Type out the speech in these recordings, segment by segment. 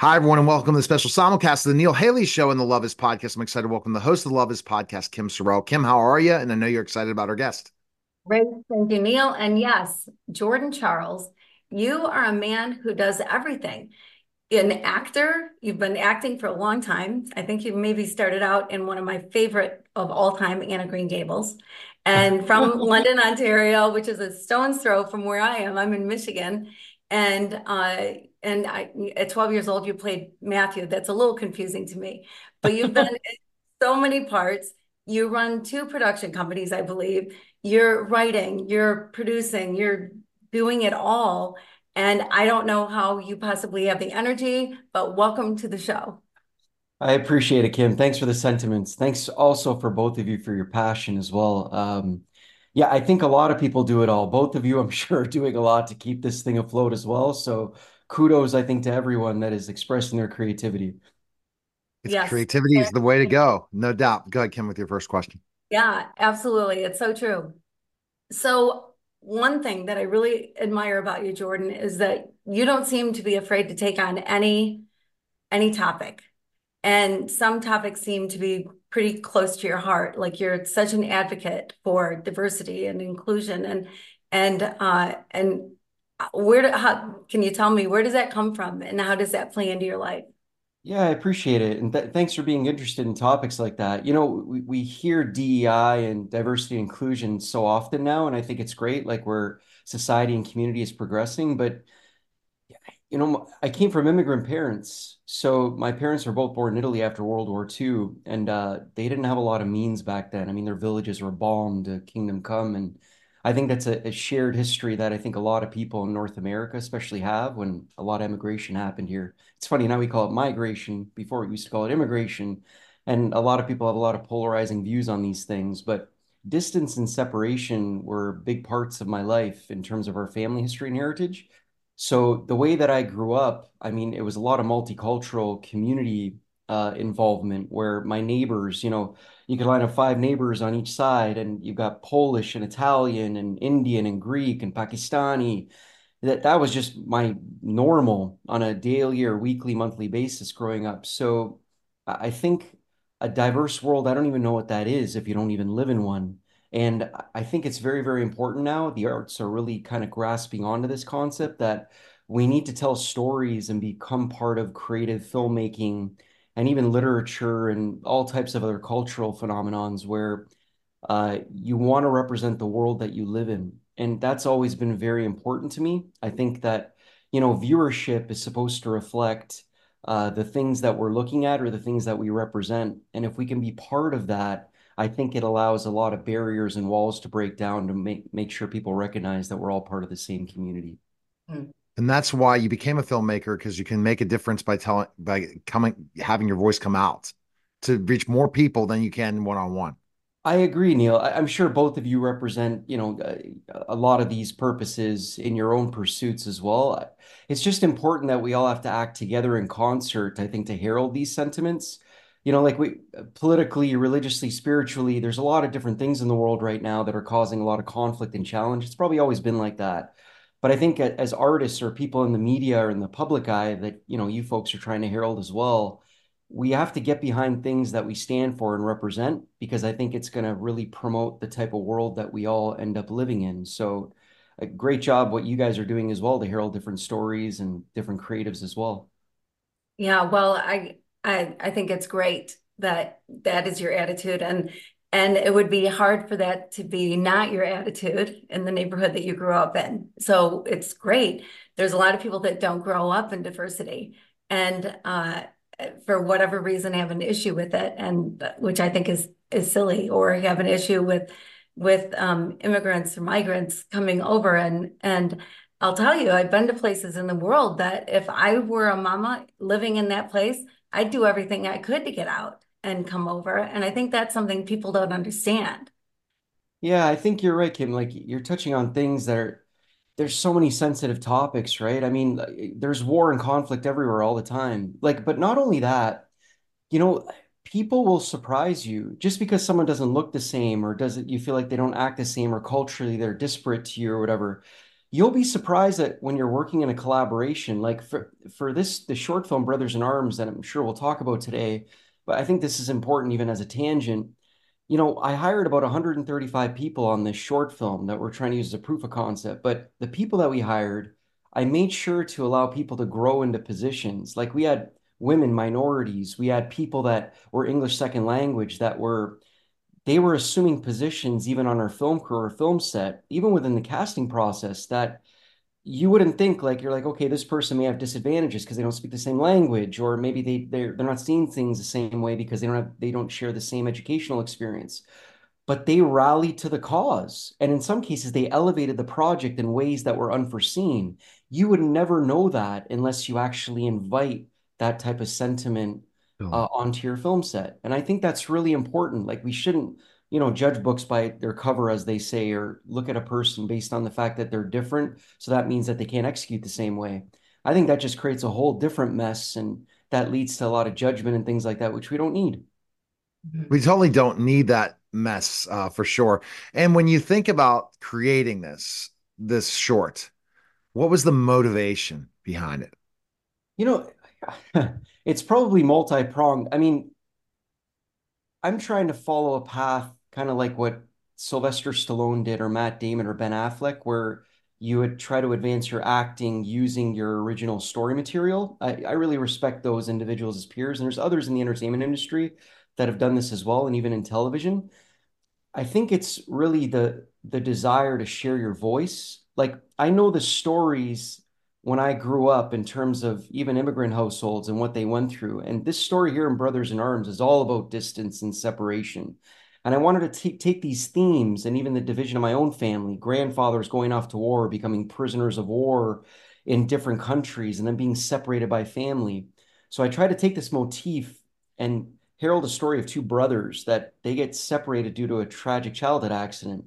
Hi, everyone, and welcome to the special simulcast of the Neil Haley Show and the Love Is Podcast. I'm excited to welcome the host of the Love Is Podcast, Kim Sorrelle. Kim, how are you? And I know you're excited about our guest. Great. Thank you, Neil. And yes, Jordan Charles, you are a man who does everything. An actor, you've been acting for a long time. I think you maybe started out in one of my favorite of all time, Anne of Green Gables. And from London, Ontario, which is a stone's throw from where I am. I'm in Michigan. And uh, and I, at 12 years old, you played Matthew. That's a little confusing to me, but you've done so many parts. You run two production companies, I believe. You're writing, you're producing, you're doing it all. And I don't know how you possibly have the energy, but welcome to the show. I appreciate it, Kim. Thanks for the sentiments. Thanks also for both of you for your passion as well. Um, yeah, I think a lot of people do it all. Both of you, I'm sure, are doing a lot to keep this thing afloat as well. So kudos, I think, to everyone that is expressing their creativity. It's Yes. creativity is the way to go, no doubt. Go ahead, Kim, with your first question. Yeah, absolutely. It's so true. So, one thing that I really admire about you, Jordan, is that you don't seem to be afraid to take on any any topic. And some topics seem to be pretty close to your heart. Like you're such an advocate for diversity and inclusion and and uh and where do, how can you tell me where does that come from and how does that play into your life? Yeah, I appreciate it. And th thanks for being interested in topics like that. You know, we, we hear DEI and diversity and inclusion so often now, and I think it's great, like where society and community is progressing. But you know, I came from immigrant parents. So my parents were both born in Italy after World War II, and uh, they didn't have a lot of means back then. I mean, their villages were bombed, uh, Kingdom Come, and I think that's a, a shared history that I think a lot of people in North America especially have when a lot of immigration happened here. It's funny, now we call it migration. Before we used to call it immigration, and a lot of people have a lot of polarizing views on these things, but distance and separation were big parts of my life in terms of our family history and heritage. So the way that I grew up, I mean, it was a lot of multicultural community uh, involvement where my neighbors, you know, you could line up five neighbors on each side, and you've got Polish and Italian and Indian and Greek and Pakistani. That that was just my normal on a daily or weekly, monthly basis growing up. So I think a diverse world, I don't even know what that is if you don't even live in one. And I think it's very, very important now. The arts are really kind of grasping onto this concept that we need to tell stories and become part of creative filmmaking and even literature and all types of other cultural phenomenons where uh, you want to represent the world that you live in. And that's always been very important to me. I think that, you know, viewership is supposed to reflect uh, the things that we're looking at or the things that we represent. And if we can be part of that, I think it allows a lot of barriers and walls to break down to make make sure people recognize that we're all part of the same community. Hmm. And that's why you became a filmmaker because you can make a difference by telling, by coming, having your voice come out to reach more people than you can one on one. I agree, Neil. I'm sure both of you represent, you know, a lot of these purposes in your own pursuits as well. It's just important that we all have to act together in concert, I think, to herald these sentiments. You know, like we politically, religiously, spiritually, there's a lot of different things in the world right now that are causing a lot of conflict and challenge. It's probably always been like that. But I think as artists or people in the media or in the public eye that, you know, you folks are trying to herald as well we have to get behind things that we stand for and represent because I think it's going to really promote the type of world that we all end up living in. So, a great job what you guys are doing as well to herald different stories and different creatives as well. Yeah, well, I I I think it's great that that is your attitude and and it would be hard for that to be not your attitude in the neighborhood that you grew up in. So it's great. There's a lot of people that don't grow up in diversity and uh for whatever reason have an issue with it and which I think is is silly or have an issue with with um, immigrants or migrants coming over and and I'll tell you I've been to places in the world that if I were a mama living in that place I'd do everything I could to get out and come over and I think that's something people don't understand. Yeah, I think you're right, Kim. Like you're touching on things that are there's so many sensitive topics, right? I mean, there's war and conflict everywhere all the time. Like, but not only that, you know, people will surprise you just because someone doesn't look the same or doesn't you feel like they don't act the same or culturally they're disparate to you or whatever. you'll be surprised that when you're working in a collaboration, like for for this the short film Brothers in Arms that I'm sure we'll talk about today, but I think this is important even as a tangent. You know, I hired about 135 people on this short film that we're trying to use as a proof of concept, but the people that we hired, I made sure to allow people to grow into positions. Like we had women, minorities, we had people that were English second language that were they were assuming positions even on our film crew or film set, even within the casting process that you wouldn't think like you're like, okay, this person may have disadvantages because they don't speak the same language, or maybe they they're they're not seeing things the same way because they don't have they don't share the same educational experience. But they rallied to the cause. And in some cases, they elevated the project in ways that were unforeseen. You would never know that unless you actually invite that type of sentiment uh, onto your film set. And I think that's really important. Like we shouldn't, you know, judge books by their cover, as they say, or look at a person based on the fact that they're different. So that means that they can't execute the same way. I think that just creates a whole different mess, and that leads to a lot of judgment and things like that, which we don't need. We totally don't need that mess uh, for sure. And when you think about creating this this short, what was the motivation behind it? You know, it's probably multi-pronged. I mean, I'm trying to follow a path kind of like what Sylvester Stallone did or Matt Damon or Ben Affleck, where you would try to advance your acting using your original story material. I, I really respect those individuals as peers, and there's others in the entertainment industry that have done this as well, and even in television. I think it's really the the desire to share your voice. Like I know the stories when I grew up in terms of even immigrant households and what they went through. And this story here in Brothers in Arms is all about distance and separation. And I wanted to take these themes and even the division of my own family, grandfathers going off to war, becoming prisoners of war in different countries, and then being separated by family. So I tried to take this motif and herald a story of two brothers that they get separated due to a tragic childhood accident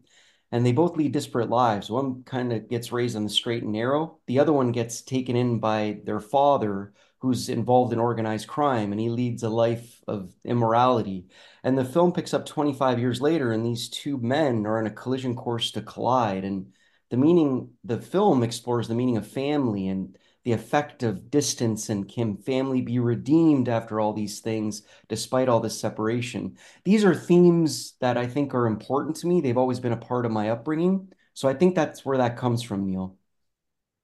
and they both lead disparate lives. One kind of gets raised on the straight and narrow. The other one gets taken in by their father, who's involved in organized crime, and he leads a life of immorality. And the film picks up 25 years later, and these two men are on a collision course to collide. And the meaning, the film explores the meaning of family and the effect of distance and can family be redeemed after all these things despite all this separation? These are themes that i think are important to me. They've always been a part of my upbringing. So i think that's where that comes from neil.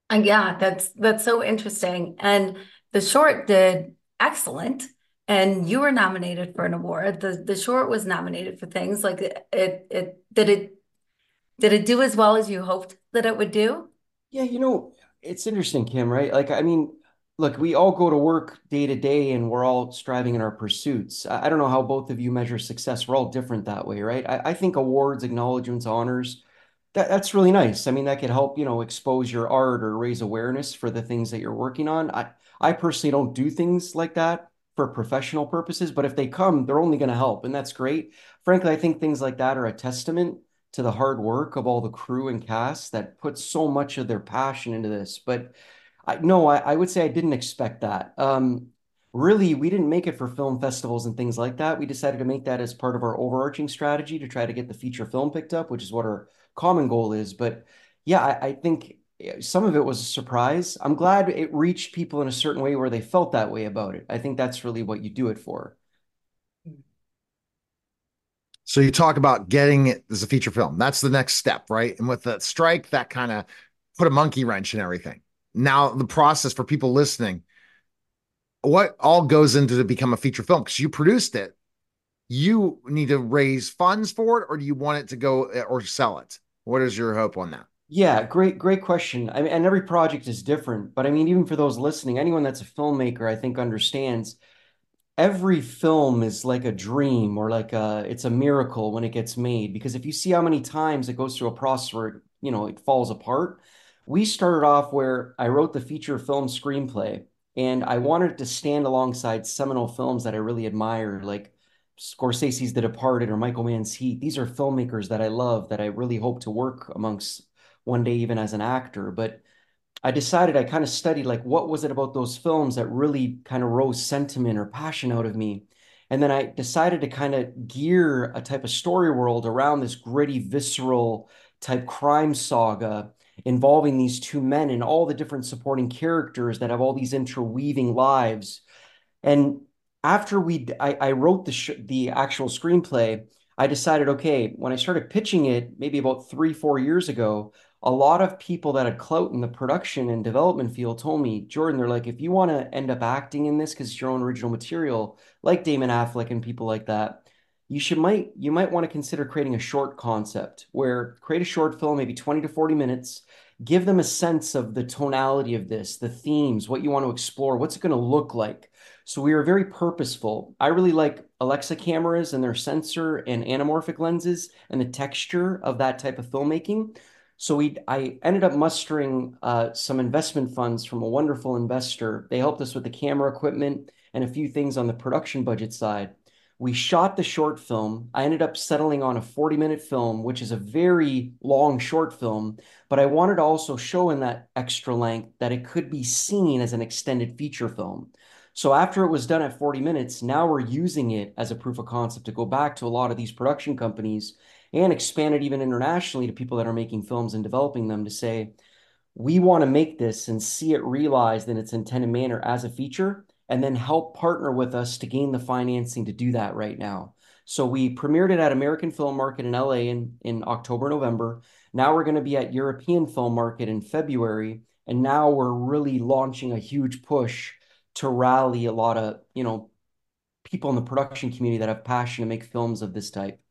And yeah that's that's so interesting. And the short did excellent and you were nominated for an award the the short was nominated for things like it it, did it did it do as well as you hoped that it would do yeah you know it's interesting, Kim, right? Like, I mean, look, we all go to work day to day and we're all striving in our pursuits. I, I don't know how both of you measure success. We're all different that way, right? I, I think awards, acknowledgments, honors, that, that's really nice. I mean, that could help, you know, expose your art or raise awareness for the things that you're working on. I, I personally don't do things like that for professional purposes, but if they come, they're only going to help. And that's great. Frankly, I think things like that are a testament to the hard work of all the crew and cast that put so much of their passion into this. But I no, I, I would say I didn't expect that. Um, really, we didn't make it for film festivals and things like that. We decided to make that as part of our overarching strategy to try to get the feature film picked up, which is what our common goal is. But yeah, I, I think some of it was a surprise. I'm glad it reached people in a certain way where they felt that way about it. I think that's really what you do it for. So you talk about getting it as a feature film. That's the next step, right? And with the strike, that kind of put a monkey wrench in everything. Now the process for people listening, what all goes into to become a feature film? Because you produced it, you need to raise funds for it, or do you want it to go eh, or sell it? What is your hope on that? Yeah, great, great question. I mean, and every project is different, but I mean, even for those listening, anyone that's a filmmaker, I think understands every film is like a dream or like a it's a miracle when it gets made because if you see how many times it goes through a process where you know it falls apart we started off where i wrote the feature film screenplay and i wanted to stand alongside seminal films that i really admire like scorsese's the departed or michael mann's heat these are filmmakers that i love that i really hope to work amongst one day even as an actor but I decided I kind of studied like what was it about those films that really kind of rose sentiment or passion out of me. And then I decided to kind of gear a type of story world around this gritty, visceral type crime saga. involving these two men and all the different supporting characters that have all these interweaving lives. And after we, I, I wrote the sh- the actual screenplay. I decided, okay, when I started pitching it, maybe about three, four years ago, a lot of people that had clout in the production and development field told me, Jordan, they're like, if you want to end up acting in this because it's your own original material, like Damon Affleck and people like that, you should might you might want to consider creating a short concept where create a short film, maybe 20 to 40 minutes, give them a sense of the tonality of this, the themes, what you want to explore, what's it going to look like. So we are very purposeful. I really like Alexa cameras and their sensor and anamorphic lenses and the texture of that type of filmmaking. So we, I ended up mustering uh, some investment funds from a wonderful investor. They helped us with the camera equipment and a few things on the production budget side. We shot the short film. I ended up settling on a 40 minute film, which is a very long short film, but I wanted to also show in that extra length that it could be seen as an extended feature film. So after it was done at 40 minutes, now we're using it as a proof of concept to go back to a lot of these production companies and expand it even internationally to people that are making films and developing them to say, we want to make this and see it realized in its intended manner as a feature, and then help partner with us to gain the financing to do that right now. So we premiered it at American Film Market in LA in, in October, November. Now we're going to be at European Film Market in February. And now we're really launching a huge push to rally a lot of, you know, people in the production community that have passion to make films of this type.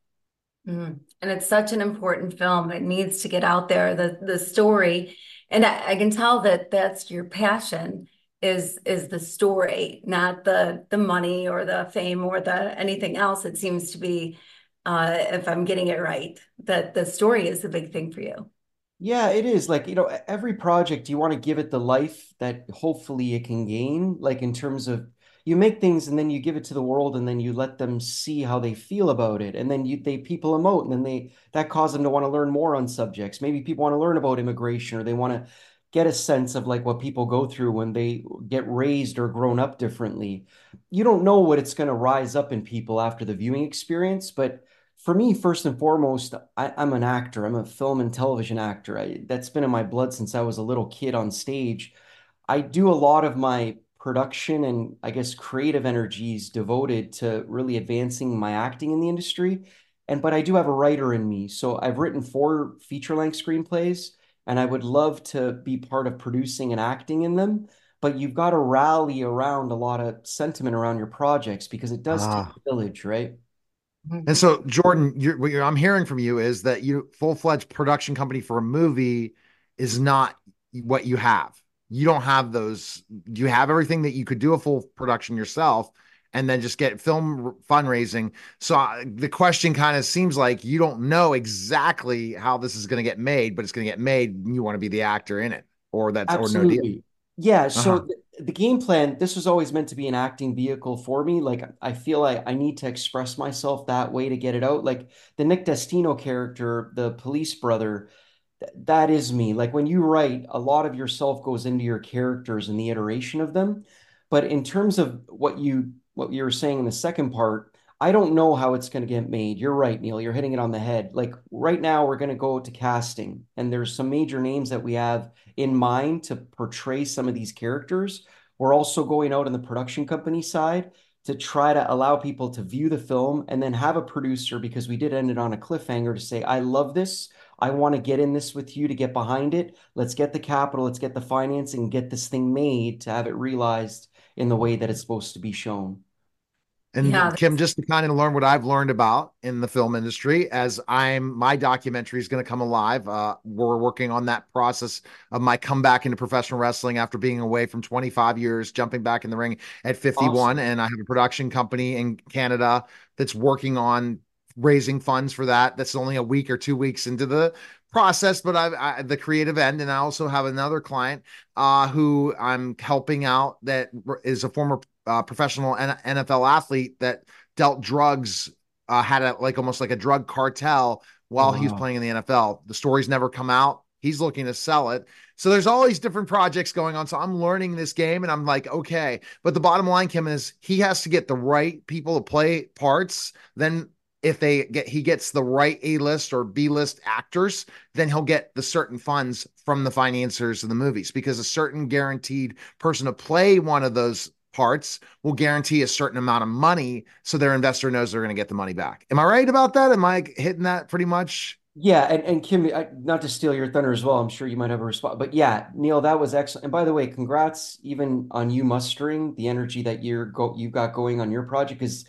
Mm. And it's such an important film. It needs to get out there, the the story. And I, I, can tell that that's your passion is is the story, not the the money or the fame or the anything else. It seems to be, uh, if I'm getting it right, that the story is the big thing for you. Yeah, it is. Like, you know, every project you want to give it the life that hopefully it can gain, like in terms of you make things and then you give it to the world and then you let them see how they feel about it. And then you they people emote and then they that cause them to want to learn more on subjects. Maybe people want to learn about immigration or they want to get a sense of like what people go through when they get raised or grown up differently. You don't know what it's going to rise up in people after the viewing experience but for me first and foremost I, am an actor. I'm a film and television actor. I, that's been in my blood since i was a little kid on stage. I do a lot of my production and I guess creative energies devoted to really advancing my acting in the industry. And but I do have a writer in me. So I've written four feature-length screenplays and I would love to be part of producing and acting in them. But you've got to rally around a lot of sentiment around your projects because it does ah. take a village, right? And so, Jordan, you're, what you're, I'm hearing from you is that you full fledged production company for a movie is not what you have you don't have those you have everything that you could do a full production yourself and then just get film fundraising so uh, the question kind of seems like you don't know exactly how this is going to get made but it's going to get made you want to be the actor in it or that's Absolutely. or no deal yeah so uh-huh. the, the game plan this was always meant to be an acting vehicle for me like i feel like i need to express myself that way to get it out like the nick destino character the police brother that is me. Like when you write, a lot of yourself goes into your characters and the iteration of them. But in terms of what you what you were saying in the second part, I don't know how it's going to get made. You're right, Neil. You're hitting it on the head. Like right now, we're going to go to casting, and there's some major names that we have in mind to portray some of these characters. We're also going out on the production company side to try to allow people to view the film and then have a producer because we did end it on a cliffhanger to say, I love this. I want to get in this with you to get behind it. Let's get the capital, let's get the financing, get this thing made to have it realized in the way that it's supposed to be shown. And yeah, Kim, just to kind of learn what I've learned about in the film industry, as I'm my documentary is going to come alive. Uh, we're working on that process of my comeback into professional wrestling after being away from 25 years, jumping back in the ring at 51. Awesome. And I have a production company in Canada that's working on raising funds for that. That's only a week or two weeks into the process, but I've I, the creative end, and I also have another client uh, who I'm helping out that is a former uh, professional NFL athlete that dealt drugs, uh, had a like almost like a drug cartel while wow. he was playing in the NFL. The stories never come out. He's looking to sell it. So there's all these different projects going on. So I'm learning this game and I'm like, okay. But the bottom line, Kim, is he has to get the right people to play parts. Then if they get he gets the right A list or B list actors, then he'll get the certain funds from the financiers of the movies because a certain guaranteed person to play one of those parts will guarantee a certain amount of money so their investor knows they're going to get the money back. Am I right about that? Am I hitting that pretty much? Yeah, and, and Kim, I, not to steal your thunder as well, I'm sure you might have a response, but yeah, Neil, that was excellent. And by the way, congrats even on you mustering the energy that you're go you've got going on your project because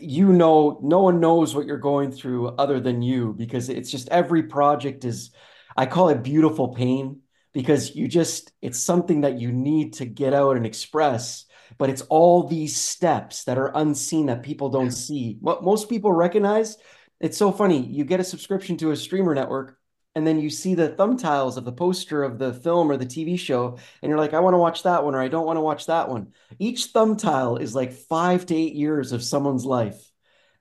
you know no one knows what you're going through other than you because it's just every project is I call it beautiful pain because you just it's something that you need to get out and express but it's all these steps that are unseen that people don't see. What most people recognize it's so funny you get a subscription to a streamer network and then you see the thumbtiles of the poster of the film or the TV show, and you're like, I want to watch that one, or I don't want to watch that one. Each thumbtile is like five to eight years of someone's life.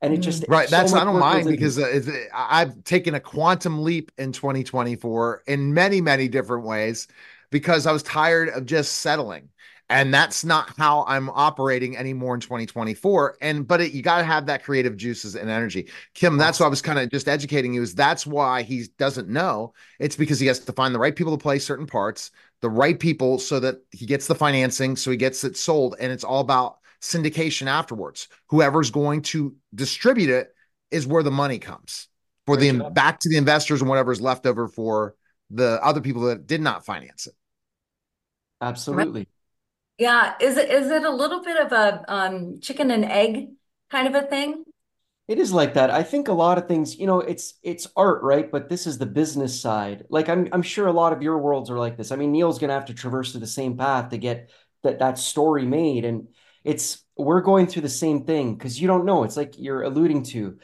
And it just right. That's so I don't mind because uh, I've taken a quantum leap in 2024 in many, many different ways because I was tired of just settling and that's not how I'm operating anymore in 2024. And but it, you got to have that creative juices and energy. Kim, that's why I was kind of just educating you. Is that's why he doesn't know. It's because he has to find the right people to play certain parts, the right people, so that he gets the financing, so he gets it sold, and it's all about syndication afterwards. Whoever's going to distribute it is where the money comes for the back to the investors and whatever's left over for the other people that did not finance it. Absolutely. Yeah, is it is it a little bit of a um, chicken and egg kind of a thing? It is like that. I think a lot of things, you know, it's it's art, right? But this is the business side. Like I'm I'm sure a lot of your worlds are like this. I mean, Neil's gonna have to traverse the same path to get that that story made. And it's we're going through the same thing because you don't know. It's like you're alluding to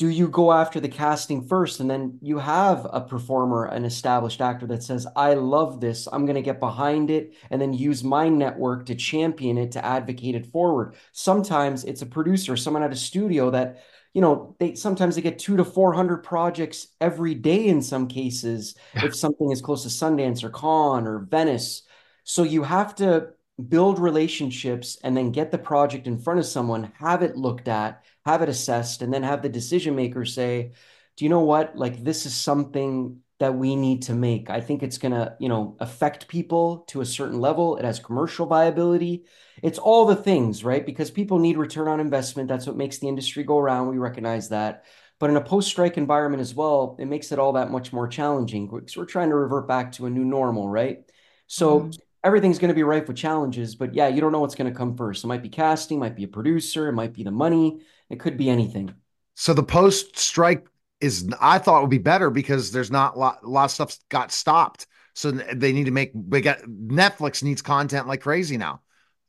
do you go after the casting first? And then you have a performer an established actor that says i love this. I'm going to get behind it and then use my network to champion it to advocate it forward. Sometimes it's a producer someone at a studio that you know they sometimes they get two to four hundred projects every day in some cases if something is close to sundance or Cannes or venice. So you have to build relationships and then get the project in front of someone have it looked at have it assessed, and then have the decision maker say, do you know what? Like, this is something that we need to make. I think it's going to, you know, affect people to a certain level. It has commercial viability. It's all the things, right? Because people need return on investment. That's what makes the industry go around. We recognize that. But in a post-strike environment as well, it makes it all that much more challenging because we're trying to revert back to a new normal, right? So mm-hmm. everything's going to be rife with challenges, but yeah, you don't know what's going to come first. It might be casting, might be a producer, it might be the money, it could be anything. So the post strike is, I thought would be better because there's not a lot, a lot of stuff got stopped. So they need to make, got Netflix needs content like crazy now.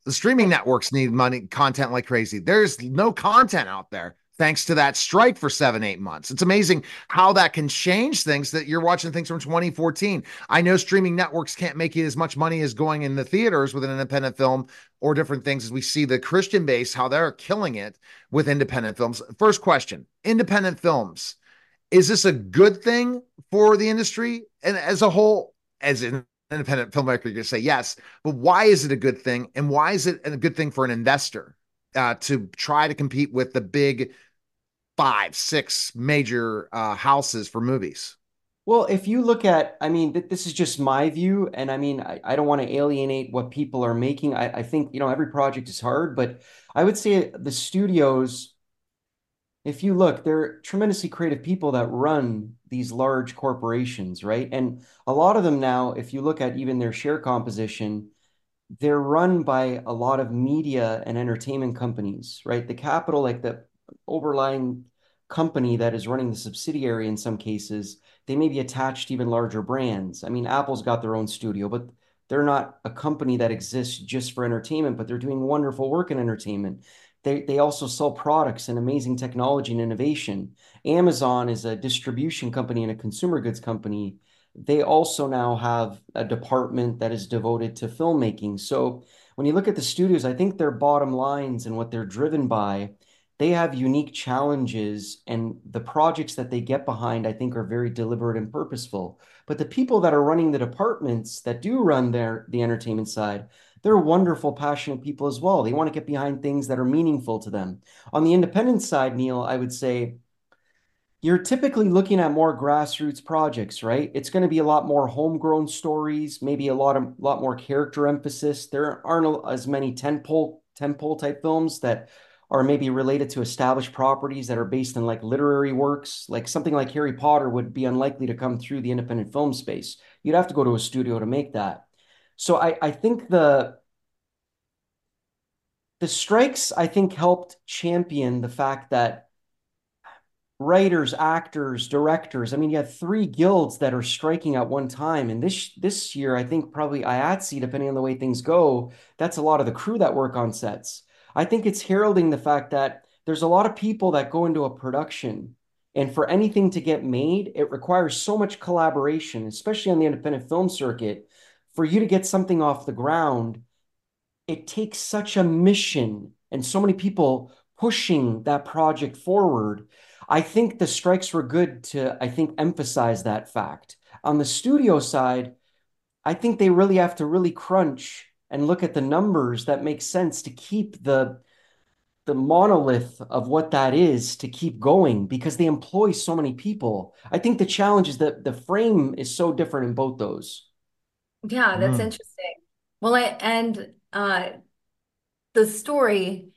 The streaming networks need money, content like crazy. There's no content out there thanks to that strike for seven, eight months. It's amazing how that can change things that you're watching things from 2014. I know streaming networks can't make you as much money as going in the theaters with an independent film or different things as we see the Christian base, how they're killing it with independent films. First question independent films. Is this a good thing for the industry and as a whole, as an independent filmmaker, you can say yes, but why is it a good thing? And why is it a good thing for an investor? uh, to try to compete with the big five, six major uh, houses for movies? Well, if you look at, I mean, th- this is just my view, and I mean, I, I don't want to alienate what people are making. I, I think, you know, every project is hard, but I would say the studios, if you look, they're tremendously creative people that run these large corporations, right? And a lot of them now, if you look at even their share composition, they're run by a lot of media and entertainment companies, right? The capital, like the overlying company that is running the subsidiary in some cases, they may be attached to even larger brands. I mean, Apple's got their own studio, but they're not a company that exists just for entertainment, but they're doing wonderful work in entertainment. They, they also sell products and amazing technology and innovation. Amazon is a distribution company and a consumer goods company they also now have a department that is devoted to filmmaking. So when you look at the studios, I think their bottom lines and what they're driven by, they have unique challenges, and the projects that they get behind, I think, are very deliberate and purposeful. But the people that are running the departments that do run their the entertainment side, they're wonderful, passionate people as well. They want to get behind things that are meaningful to them. On the independent side, Neil, I would say you're typically looking at more grassroots projects, right? It's going to be a lot more homegrown stories, maybe a lot of lot more character emphasis. There aren't as many tentpole tentpole type films that are maybe related to established properties that are based in like literary works. Like something like Harry Potter would be unlikely to come through the independent film space. You'd have to go to a studio to make that. So I, I think the the strikes I think helped champion the fact that writers, actors, directors. I mean, you have three guilds that are striking at one time. And this this year, I think probably IATSE, depending on the way things go, that's a lot of the crew that work on sets. I think it's heralding the fact that there's a lot of people that go into a production. And for anything to get made, it requires so much collaboration, especially on the independent film circuit. For you to get something off the ground, it takes such a mission and so many people pushing that project forward I think the strikes were good to, I think, emphasize that fact. On the studio side, I think they really have to really crunch and look at the numbers that make sense to keep the the monolith of what that is to keep going because they employ so many people. I think the challenge is that the frame is so different in both those. Yeah, that's mm. interesting. Well, I, and uh, the story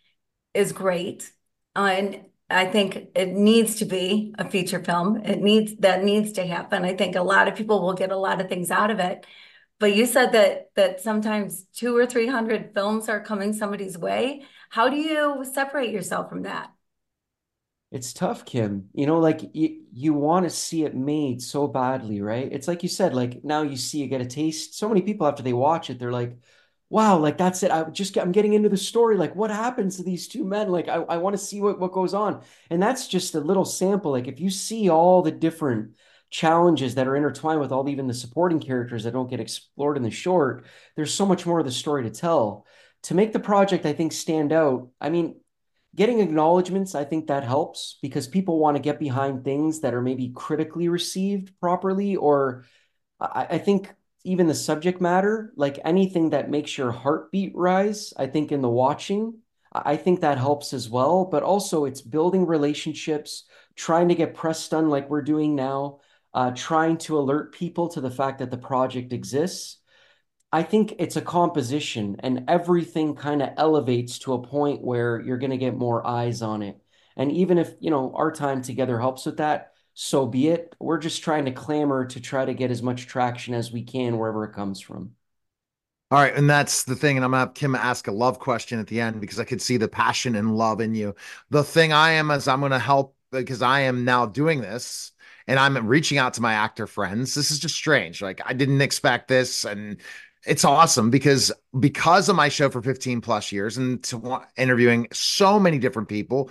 is great. Uh, and I think it needs to be a feature film. It needs that needs to happen. I think a lot of people will get a lot of things out of it. But you said that that sometimes two or three hundred films are coming somebody's way. How do you separate yourself from that? It's tough, Kim. You know, like you, you want to see it made so badly, right? It's like you said, like now you see, you get a taste. So many people after they watch it, they're like, wow, like that's it. I just get, I'm getting into the story. Like, what happens to these two men? Like, I, I want to see what, what goes on. And that's just a little sample. Like, if you see all the different challenges that are intertwined with all even the supporting characters that don't get explored in the short, there's so much more of the story to tell. To make the project, I think, stand out, I mean, getting acknowledgments, I think that helps because people want to get behind things that are maybe critically received properly, or I, I think even the subject matter, like anything that makes your heartbeat rise, I think in the watching, I think that helps as well. But also, it's building relationships, trying to get press done like we're doing now, uh, trying to alert people to the fact that the project exists. I think it's a composition, and everything kind of elevates to a point where you're going to get more eyes on it. And even if, you know, our time together helps with that, so be it. We're just trying to clamor to try to get as much traction as we can wherever it comes from. All right, and that's the thing. And I'm gonna have Kim ask a love question at the end because I could see the passion and love in you. The thing I am is I'm gonna help because I am now doing this and I'm reaching out to my actor friends. This is just strange. Like I didn't expect this, and it's awesome because because of my show for 15 plus years and to interviewing so many different people,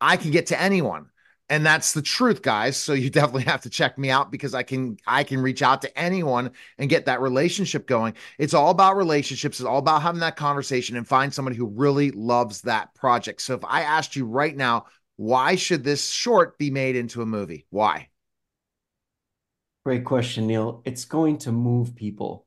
I can get to anyone. And that's the truth guys. So you definitely have to check me out because i can i can reach out to anyone and get that relationship going. It's all about relationships. It's all about having that conversation and find somebody who really loves that project. So if i asked you right now why should this short be made into a movie? Why great question neil it's going to move people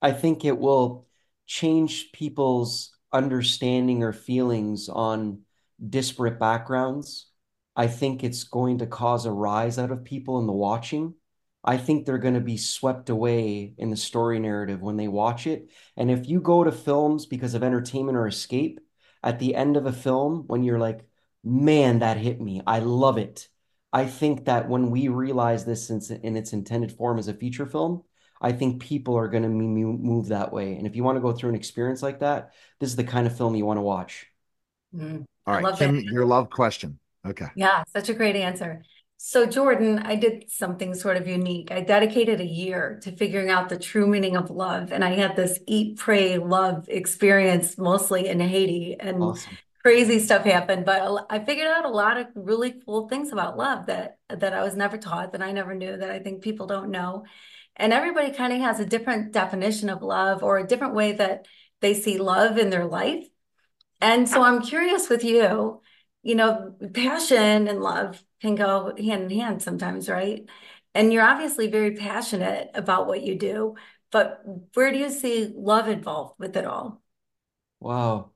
i think it will change people's understanding or feelings on disparate backgrounds I think it's going to cause a rise out of people in the watching. I think they're going to be swept away in the story narrative when they watch it. And if you go to films because of entertainment or escape, at the end of a film, when you're like, man, that hit me, I love it. I think that when we realize this in, in its intended form as a feature film, I think people are going to move that way. And if you want to go through an experience like that, this is the kind of film you want to watch. Mm, All right, Kim, your love question. Okay. Yeah, such a great answer. So, Jordan, I did something sort of unique. I dedicated a year to figuring out the true meaning of love. And I had this eat, pray, love experience mostly in Haiti. And awesome. Crazy stuff happened. But I figured out a lot of really cool things about love that, that I was never taught, that I never knew, that I think people don't know. And everybody kind of has a different definition of love or a different way that they see love in their life. And so I'm curious with you you know, passion and love can go hand in hand sometimes, right? And you're obviously very passionate about what you do, but where do you see love involved with it all? Wow.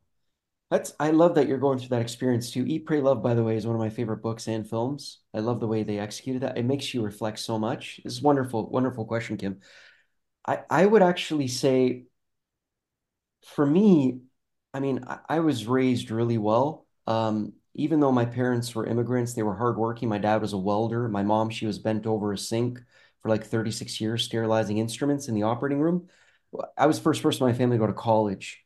That's I love that you're going through that experience too. Eat, Pray, Love, by the way, is one of my favorite books and films. I love the way they executed that. It makes you reflect so much. It's wonderful, wonderful question, Kim. I, I would actually say for me, I mean, I, I was raised really well. Um, even though my parents were immigrants, they were hardworking. My dad was a welder. My mom, she was bent over a sink for like 36 years, sterilizing instruments in the operating room. I was the first person in my family to go to college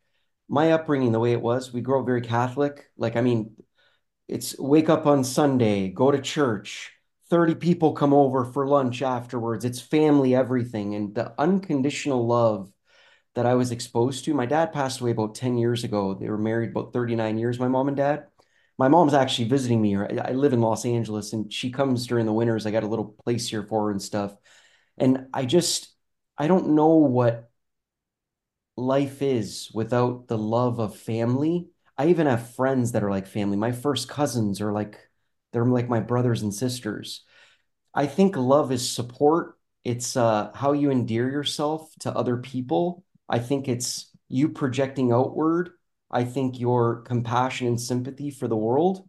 my upbringing, the way it was, we grew up very Catholic. Like, I mean, it's wake up on Sunday, go to church, 30 people come over for lunch afterwards. It's family, everything. And the unconditional love that I was exposed to. My dad passed away about 10 years ago. They were married about 39 years, my mom and dad. My mom's actually visiting me here. I live in Los Angeles and she comes during the winters. I got a little place here for her and stuff. And I just, I don't know what life is without the love of family. I even have friends that are like family. My first cousins are like, they're like my brothers and sisters. I think love is support. It's uh, how you endear yourself to other people. I think it's you projecting outward. I think your compassion and sympathy for the world.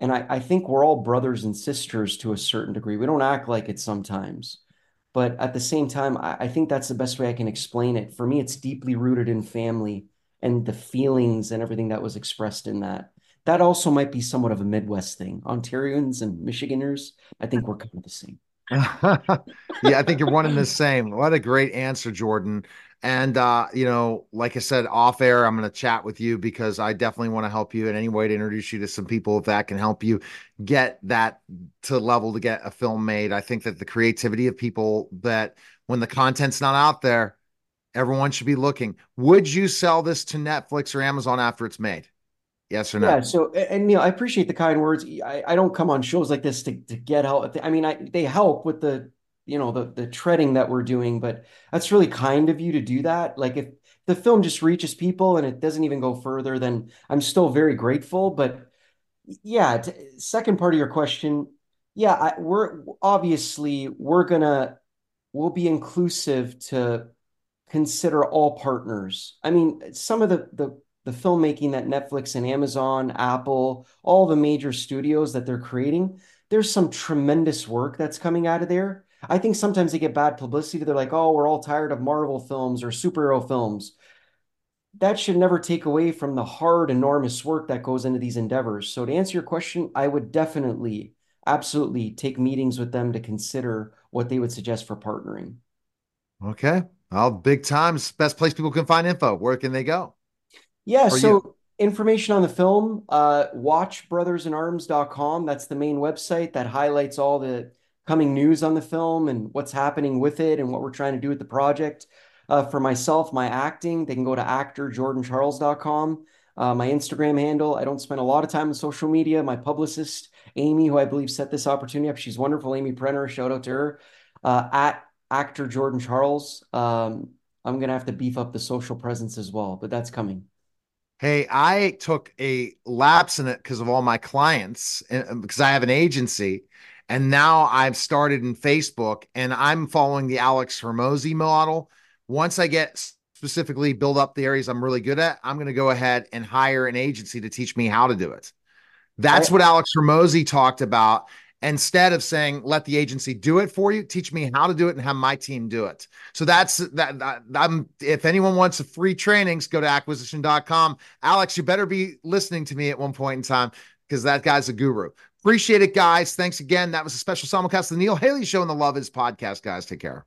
And I, I think we're all brothers and sisters to a certain degree. We don't act like it sometimes. But at the same time, I, I think that's the best way I can explain it. For me, it's deeply rooted in family and the feelings and everything that was expressed in that. That also might be somewhat of a Midwest thing. Ontarians and Michiganders, I think we're kind of the same. yeah, I think you're one and the same. What a great answer, Jordan. And uh, you know, like I said, off air, I'm going to chat with you because I definitely want to help you in any way to introduce you to some people that can help you get that to level to get a film made. I think that the creativity of people that when the content's not out there, everyone should be looking. Would you sell this to Netflix or Amazon after it's made? Yes or no? Yeah. So, and Neil, I appreciate the kind words. I, I don't come on shows like this to, to get help. I mean, I, they help with the you know the the treading that we're doing but that's really kind of you to do that like if the film just reaches people and it doesn't even go further then i'm still very grateful but yeah t- second part of your question yeah I, we're obviously we're gonna we'll be inclusive to consider all partners i mean some of the the the filmmaking that netflix and amazon apple all the major studios that they're creating there's some tremendous work that's coming out of there I think sometimes they get bad publicity. They're like, oh, we're all tired of Marvel films or superhero films. That should never take away from the hard, enormous work that goes into these endeavors. So, to answer your question, I would definitely, absolutely take meetings with them to consider what they would suggest for partnering. Okay. Well, big times. Best place people can find info. Where can they go? Yeah. so, you? information on the film, uh, watchbrothersinarms.com. That's the main website that highlights all the coming news on the film and what's happening with it and what we're trying to do with the project. Uh, for myself, my acting, they can go to actorjordancharles.com. Uh, my Instagram handle, I don't spend a lot of time on social media. My publicist, Amy, who I believe set this opportunity up, she's wonderful. Amy Prenner, shout out to her. Uh, at actor Jordan Charles. Um, I'm going to have to beef up the social presence as well, but that's coming. Hey, I took a lapse in it because of all my clients, eh, eh, because I have an agency and now I've started in Facebook and I'm following the Alex Hormozi model. Once I get specifically build up the areas I'm really good at, I'm going to go ahead and hire an agency to teach me how to do it. That's oh. what Alex Hormozi talked about. Instead of saying, let the agency do it for you, teach me how to do it and have my team do it. So that's that. that I'm, um, if anyone wants a free trainings, go to acquisition.com. Alex, you better be listening to me at one point in time because that guy's a guru. Appreciate it, guys. Thanks again. That was a special simulcast of the Neil Haley Show and the Love Is podcast, guys. Take care.